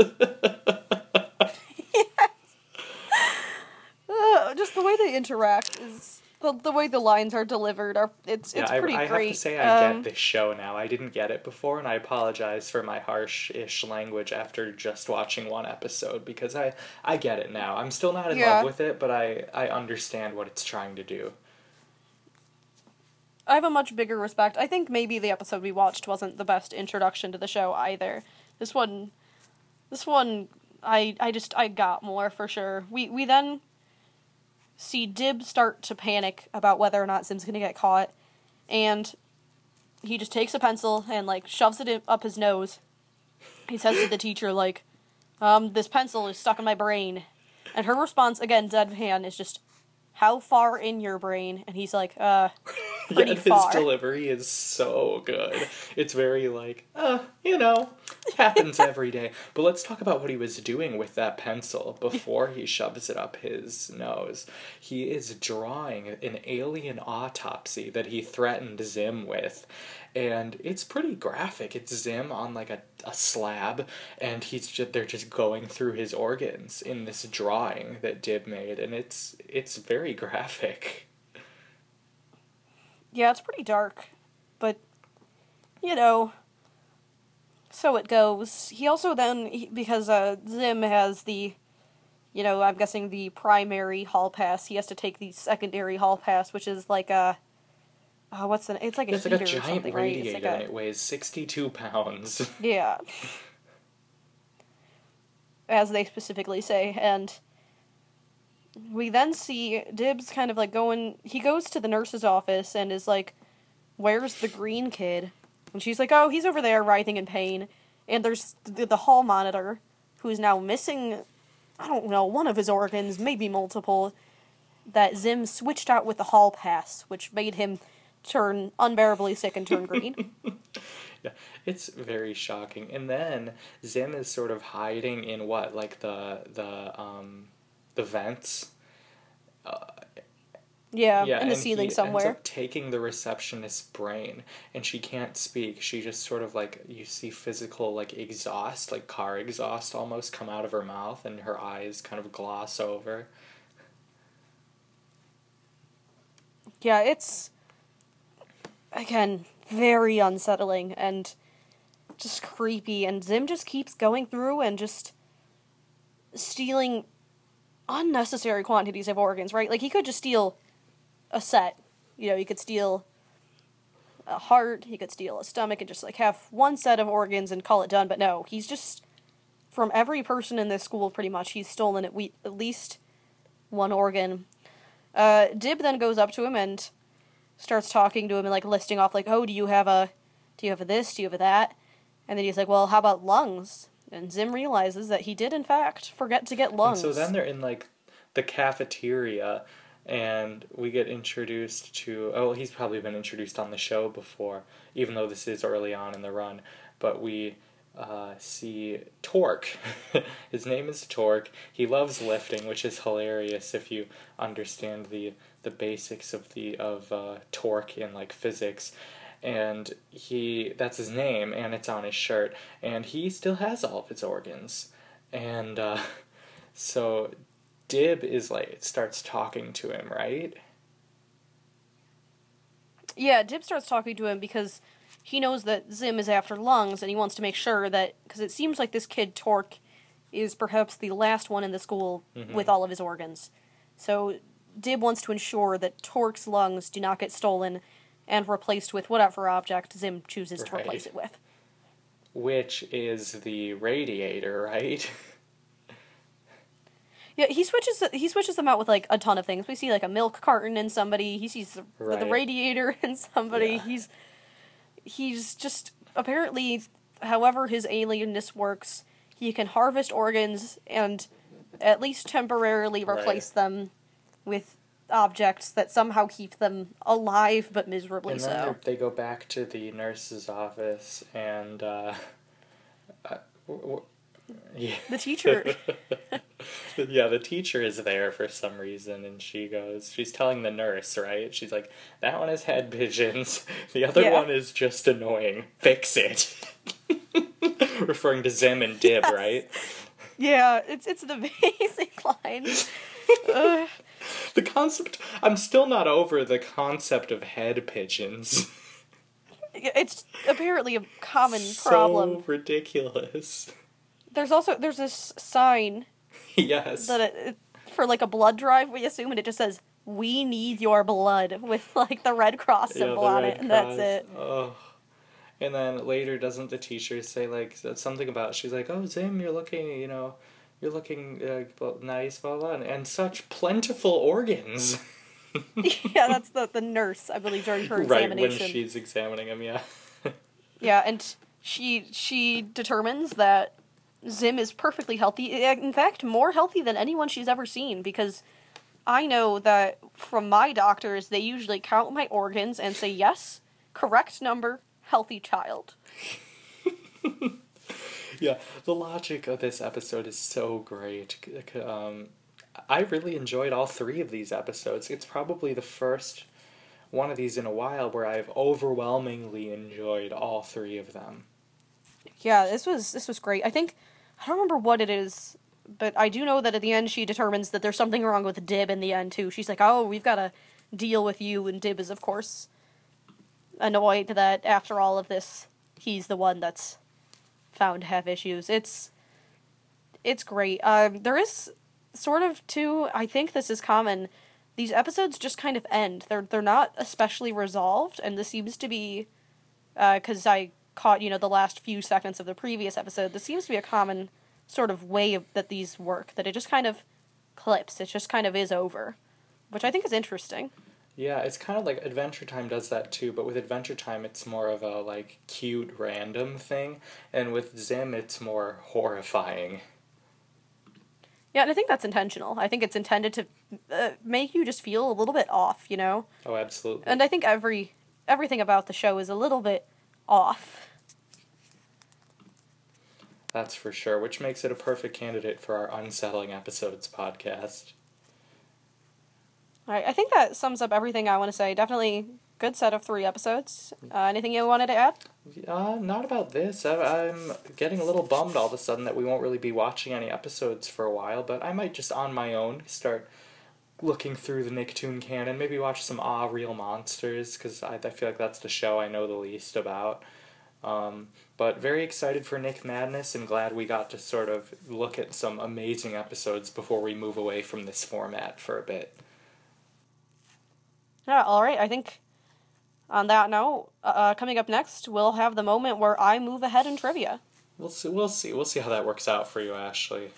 Just the way they interact is the, the way the lines are delivered are it's it's yeah, pretty I, I great. have to say I Um, get this show now. I didn't get it before, and I apologize for my harsh-ish language after just watching one episode because I I get it now. I'm still not in Yeah. love with it, but I I understand what it's trying to do. I have a much bigger respect. I think maybe the episode we watched wasn't the best introduction to the show either. This one, this one, I I just I got more for sure. We we then see Dib start to panic about whether or not Zim's gonna get caught, and he just takes a pencil and like shoves it up his nose. He says to the teacher like, um, "This pencil is stuck in my brain," and her response again, deadpan, is just, "How far in your brain?" And he's like, "Uh." yeah, his far. delivery is so good. It's very like, uh, you know, happens every day. But let's talk about what he was doing with that pencil before he shoves it up his nose. He is drawing an alien autopsy that he threatened Zim with. And it's pretty graphic. It's Zim on like a, a slab, and he's just they're just going through his organs in this drawing that Dib made, and it's it's very graphic. Yeah, it's pretty dark, but you know, so it goes. He also then he- because uh, Zim has the, you know, I'm guessing the primary hall pass. He has to take the secondary hall pass, which is like a, uh, what's the? It's like a It's like a giant something, right? radiator It's like and a it weighs 62 pounds. yeah, as they specifically say, and. We then see Dibs kind of like going. He goes to the nurse's office and is like, where's the green kid? And she's like, oh, he's over there writhing in pain. And there's the, the hall monitor, who's now missing, I don't know, one of his organs, maybe multiple, that Zim switched out with the hall pass, which made him turn unbearably sick and turn green. yeah, it's very shocking. And then Zim is sort of hiding in what, like the the um the vents. Uh, yeah, yeah, in the ceiling he somewhere. Ends up taking the receptionist's brain, and she can't speak. She just sort of like you see physical like exhaust, like car exhaust, almost come out of her mouth, and her eyes kind of gloss over. Yeah, it's again very unsettling and just creepy and Zim just keeps going through and just stealing unnecessary quantities of organs, right? Like he could just steal a set. You know, he could steal a heart, he could steal a stomach and just like have one set of organs and call it done, but no, he's just from every person in this school pretty much he's stolen at, we- at least one organ uh, Dib then goes up to him and starts talking to him and like listing off like, oh, do you have a, do you have a this? Do you have a that? And then he's like, well, how about lungs? And Zim realizes that he did in fact forget to get lungs. And so then they're in like the cafeteria and we get introduced to oh he's probably been introduced on the show before even though this is early on in the run but we uh, see Torque. His name is Torque. He loves lifting, which is hilarious if you understand the the basics of the of uh, torque in like physics. And he that's his name, and it's on his shirt. And he still has all of his organs. And uh, so Dib is like starts talking to him, right? yeah, Dib starts talking to him because he knows that Zim is after lungs and he wants to make sure that because it seems like this kid Torque is perhaps the last one in the school with all of his organs. So Dib wants to ensure that Torque's lungs do not get stolen and replaced with whatever object Zim chooses to replace it with. Which is the radiator, right? Yeah, he switches he switches them out with like a ton of things. We see like a milk carton in somebody. He sees the, the radiator in somebody. Yeah. He's he's just apparently however his alienness works, he can harvest organs and at least temporarily Right. replace them with objects that somehow keep them alive but miserably and so. they go back to the nurse's office and uh, uh, w- w- yeah. The teacher. yeah, the teacher is there for some reason, and she goes, she's telling the nurse, right? She's like, that one has head pigeons, the other Yeah. one is just annoying. Fix it. Referring to Zim and Dib, Yes. right? Yeah, it's it's an amazing line. Ugh. The concept, I'm still not over the concept of head pigeons. it's apparently a common so problem. ridiculous. There's also there's this sign yes. that it, it, for like a blood drive we assume and it just says we need your blood with like the red cross symbol on Red it and that's it. Oh. And then later, doesn't the teacher say like something about? She's like, "Oh, Zim, you're looking, you know, you're looking uh, nice, blah blah, and, and such plentiful organs." yeah, that's the the nurse I believe during her examination. right when she's examining him, yeah. Yeah, and she she determines that Zim is perfectly healthy. In fact, more healthy than anyone she's ever seen because I know that from my doctors, they usually count my organs and say yes, correct number, healthy child. yeah, the logic of this episode is so great. Um, I really enjoyed all three of these episodes. It's probably the first one of these in a while where I've overwhelmingly enjoyed all three of them. Yeah, this was this was great. I think I don't remember what it is, but I do know that at the end she determines that there's something wrong with Dib in the end too. She's like, "Oh, we've got to deal with you," and Dib is of course annoyed that after all of this, he's the one that's found to have issues. It's it's great. Um, there is sort of too. I think this is common. These episodes just kind of end. They're they're not especially resolved, and this seems to be because I caught you know the last few seconds of the previous episode. This seems to be a common sort of way of, that these work. That it just kind of clips. It just kind of is over, which I think is interesting. Yeah, it's kind of like Adventure Time does that too, but with Adventure Time it's more of a like cute random thing, and with Zim it's more horrifying. Yeah, and I think that's intentional. I think it's intended to uh, make you just feel a little bit off, you know. Oh, absolutely. And I think every everything about the show is a little bit off. That's for sure, which makes it a perfect candidate for our unsettling episodes podcast. All right, I think that sums up everything I want to say. Definitely good set of three episodes. Uh, anything you wanted to add? Uh, not about this. I, I'm getting a little bummed all of a sudden that we won't really be watching any episodes for a while, but I might just on my own start looking through the Nicktoon canon, maybe watch some Ah Real Monsters, because I, I feel like that's the show I know the least about. Um, but very excited for Nick Madness and glad we got to sort of look at some amazing episodes before we move away from this format for a bit. Yeah, all right. I think on that note, uh, coming up next, we'll have the moment where I move ahead in trivia. We'll see. We'll see. We'll see how that works out for you, Ashley.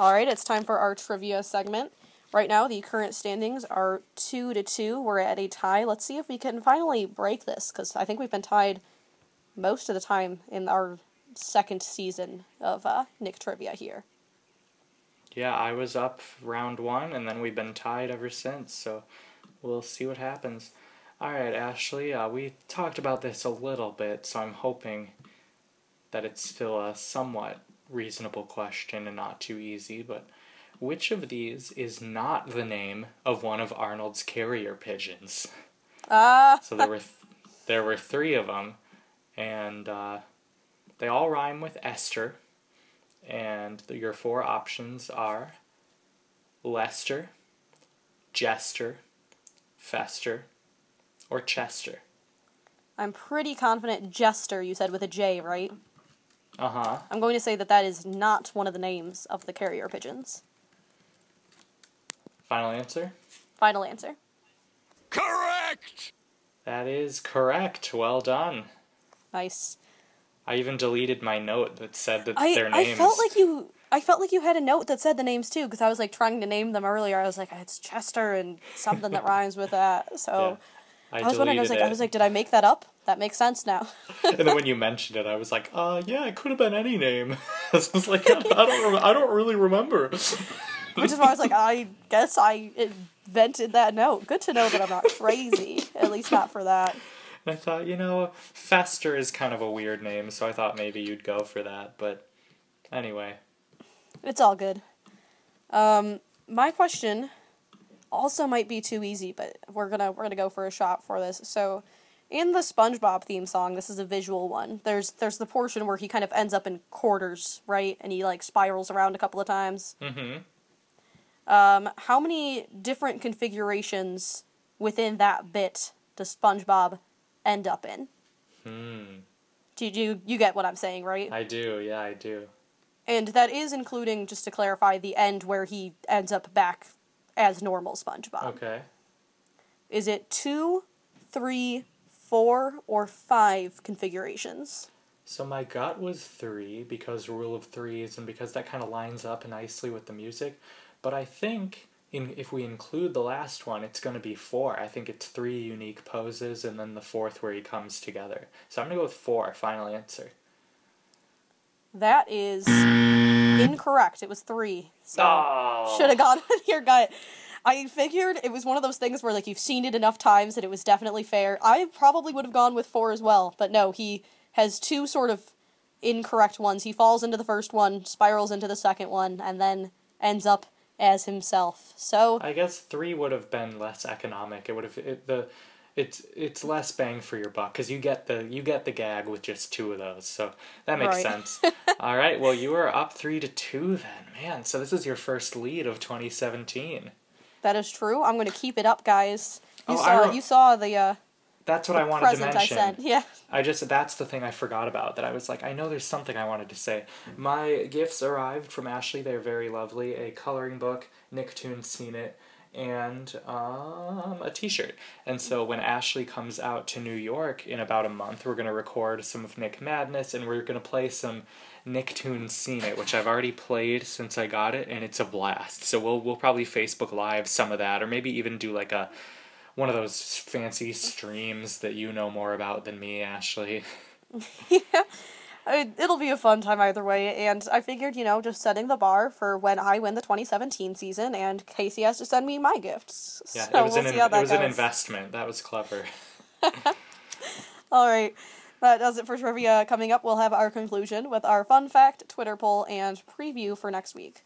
All right, it's time for our trivia segment. Right now, the current standings are two to two. We're at a tie. Let's see if we can finally break this, because I think we've been tied most of the time in our second season of uh, Nick Trivia here. Yeah, I was up round one, and then we've been tied ever since. So we'll see what happens. All right, Ashley. Uh, we talked about this a little bit, so I'm hoping that it's still a somewhat reasonable question and not too easy. But which of these is not the name of one of Arnold's carrier pigeons? Ah, So there were th- there were three of them, and uh, they all rhyme with Esther. And the, your four options are Lester, Jester, Fester, or Chester. I'm pretty confident Jester, you said with a J, right? Uh huh. I'm going to say that that is not one of the names of the carrier pigeons. Final answer? Final answer. Correct! That is correct. Well done. Nice. I even deleted my note that said that I, their I felt like you I felt like you had a note that said the names too because I was like trying to name them earlier. I was like it's Chester and something that rhymes with that. So I, I was wondering. I was like, it. I was like, did I make that up? That makes sense now. and then when you mentioned it, I was like, uh, yeah, it could have been any name. I was like, I don't, I don't really remember. Which is why I was like, I guess I invented that note. Good to know that I'm not crazy. At least not for that. And I thought, you know, Fester is kind of a weird name, so I thought maybe you'd go for that. But anyway, it's all good. Um, my question also might be too easy, but we're gonna we're gonna go for a shot for this. So, in the SpongeBob theme song, this is a visual one. There's there's the portion where he kind of ends up in quarters, right, and he like spirals around a couple of times. Mm-hmm. Um, how many different configurations within that bit does SpongeBob end up in? Hmm. Do you you get what I'm saying, right? I do. Yeah, I do. And that is including, just to clarify, the end where he ends up back as normal SpongeBob. Okay. Is it two, three, four, or five configurations? So my gut was three because rule of threes and because that kind of lines up nicely with the music. But I think in, if we include the last one, it's going to be four. I think it's three unique poses and then the fourth where he comes together. So I'm going to go with four, final answer. That is incorrect. It was three. So oh. should have gone with your gut. I figured it was one of those things where like you've seen it enough times that it was definitely fair. I probably would have gone with four as well, but no, he has two sort of incorrect ones. He falls into the first one, spirals into the second one, and then ends up as himself. So I guess three would have been less economic. It would have it, the it's it's less bang for your buck because you get the you get the gag with just two of those, so that makes right. sense. All right, well you are up three to two then, man. So this is your first lead of twenty seventeen. That is true. I'm going to keep it up, guys. You oh, saw you saw the. Uh, that's what I wanted to mention. I sent. Yeah. I just that's the thing I forgot about that I was like I know there's something I wanted to say. My gifts arrived from Ashley. They're very lovely. A coloring book. Nicktoons Scene It and um, a t-shirt. And so when Ashley comes out to New York in about a month, we're going to record some of Nick Madness and we're going to play some Nicktoons Scene It, which I've already played since I got it and it's a blast. So we'll we'll probably Facebook live some of that or maybe even do like a one of those fancy streams that you know more about than me, Ashley. yeah. it'll be a fun time either way, and I figured, you know, just setting the bar for when I win the 2017 season, and Casey has to send me my gifts. Yeah, so it was, we'll an, it was an investment. That was clever. All right. That does it for trivia. Coming up, we'll have our conclusion with our fun fact, Twitter poll, and preview for next week.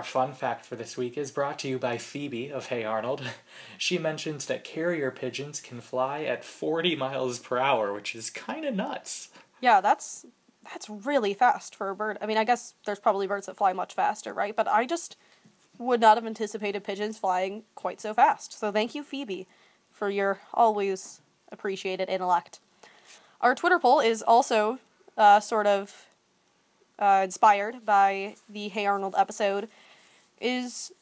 Our fun fact for this week is brought to you by Phoebe of Hey Arnold. She mentions that carrier pigeons can fly at 40 miles per hour, which is kind of nuts. Yeah, that's that's really fast for a bird. I mean, I guess there's probably birds that fly much faster, right? But I just would not have anticipated pigeons flying quite so fast. So thank you, Phoebe, for your always appreciated intellect. Our Twitter poll is also uh, sort of uh, inspired by the Hey Arnold episode. Is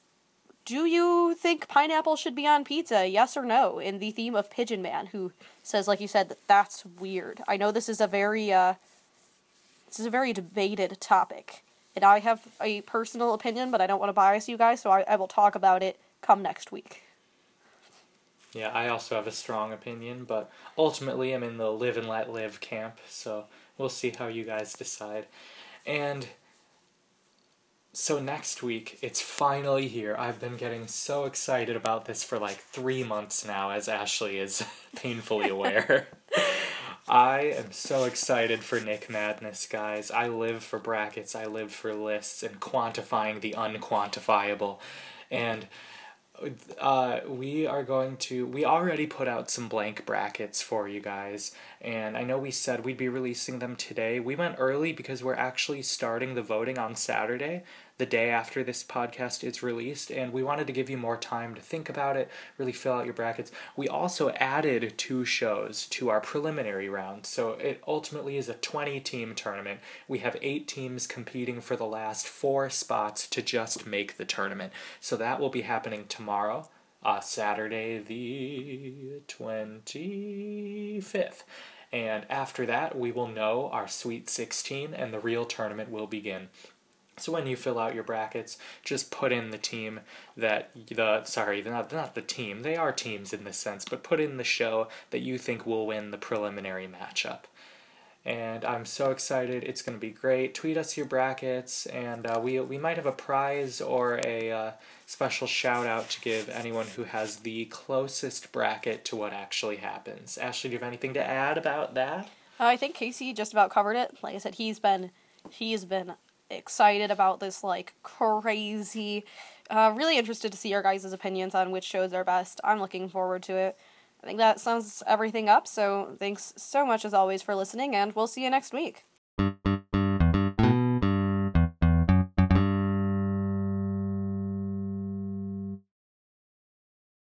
do you think pineapple should be on pizza? Yes or no? In the theme of Pigeon Man, who says, like you said, that that's weird. I know this is a very uh, this is a very debated topic. And I have a personal opinion, but I don't want to bias you guys, so I, I will talk about it come next week. Yeah, I also have a strong opinion, but ultimately I'm in the live and let live camp, so we'll see how you guys decide. And so next week, it's finally here. I've been getting so excited about this for like three months now, as Ashley is painfully aware. I am so excited for Nick Madness, guys. I live for brackets, I live for lists and quantifying the unquantifiable. And uh, we are going to we already put out some blank brackets for you guys and i know we said we'd be releasing them today we went early because we're actually starting the voting on saturday the day after this podcast is released, and we wanted to give you more time to think about it, really fill out your brackets. We also added two shows to our preliminary round, so it ultimately is a 20 team tournament. We have eight teams competing for the last four spots to just make the tournament. So that will be happening tomorrow. Uh, Saturday the 25th. And after that, we will know our Sweet 16 and the real tournament will begin. So when you fill out your brackets, just put in the team that the sorry, not not the team. They are teams in this sense, but put in the show that you think will win the preliminary matchup and I'm so excited. It's going to be great. Tweet us your brackets, and uh, we, we might have a prize or a uh, special shout out to give anyone who has the closest bracket to what actually happens. Ashley, do you have anything to add about that? Uh, I think Casey just about covered it. Like I said, he's been he's been excited about this like crazy. Uh, really interested to see your guys' opinions on which shows are best. I'm looking forward to it. I think that sums everything up. So thanks so much as always for listening, and we'll see you next week.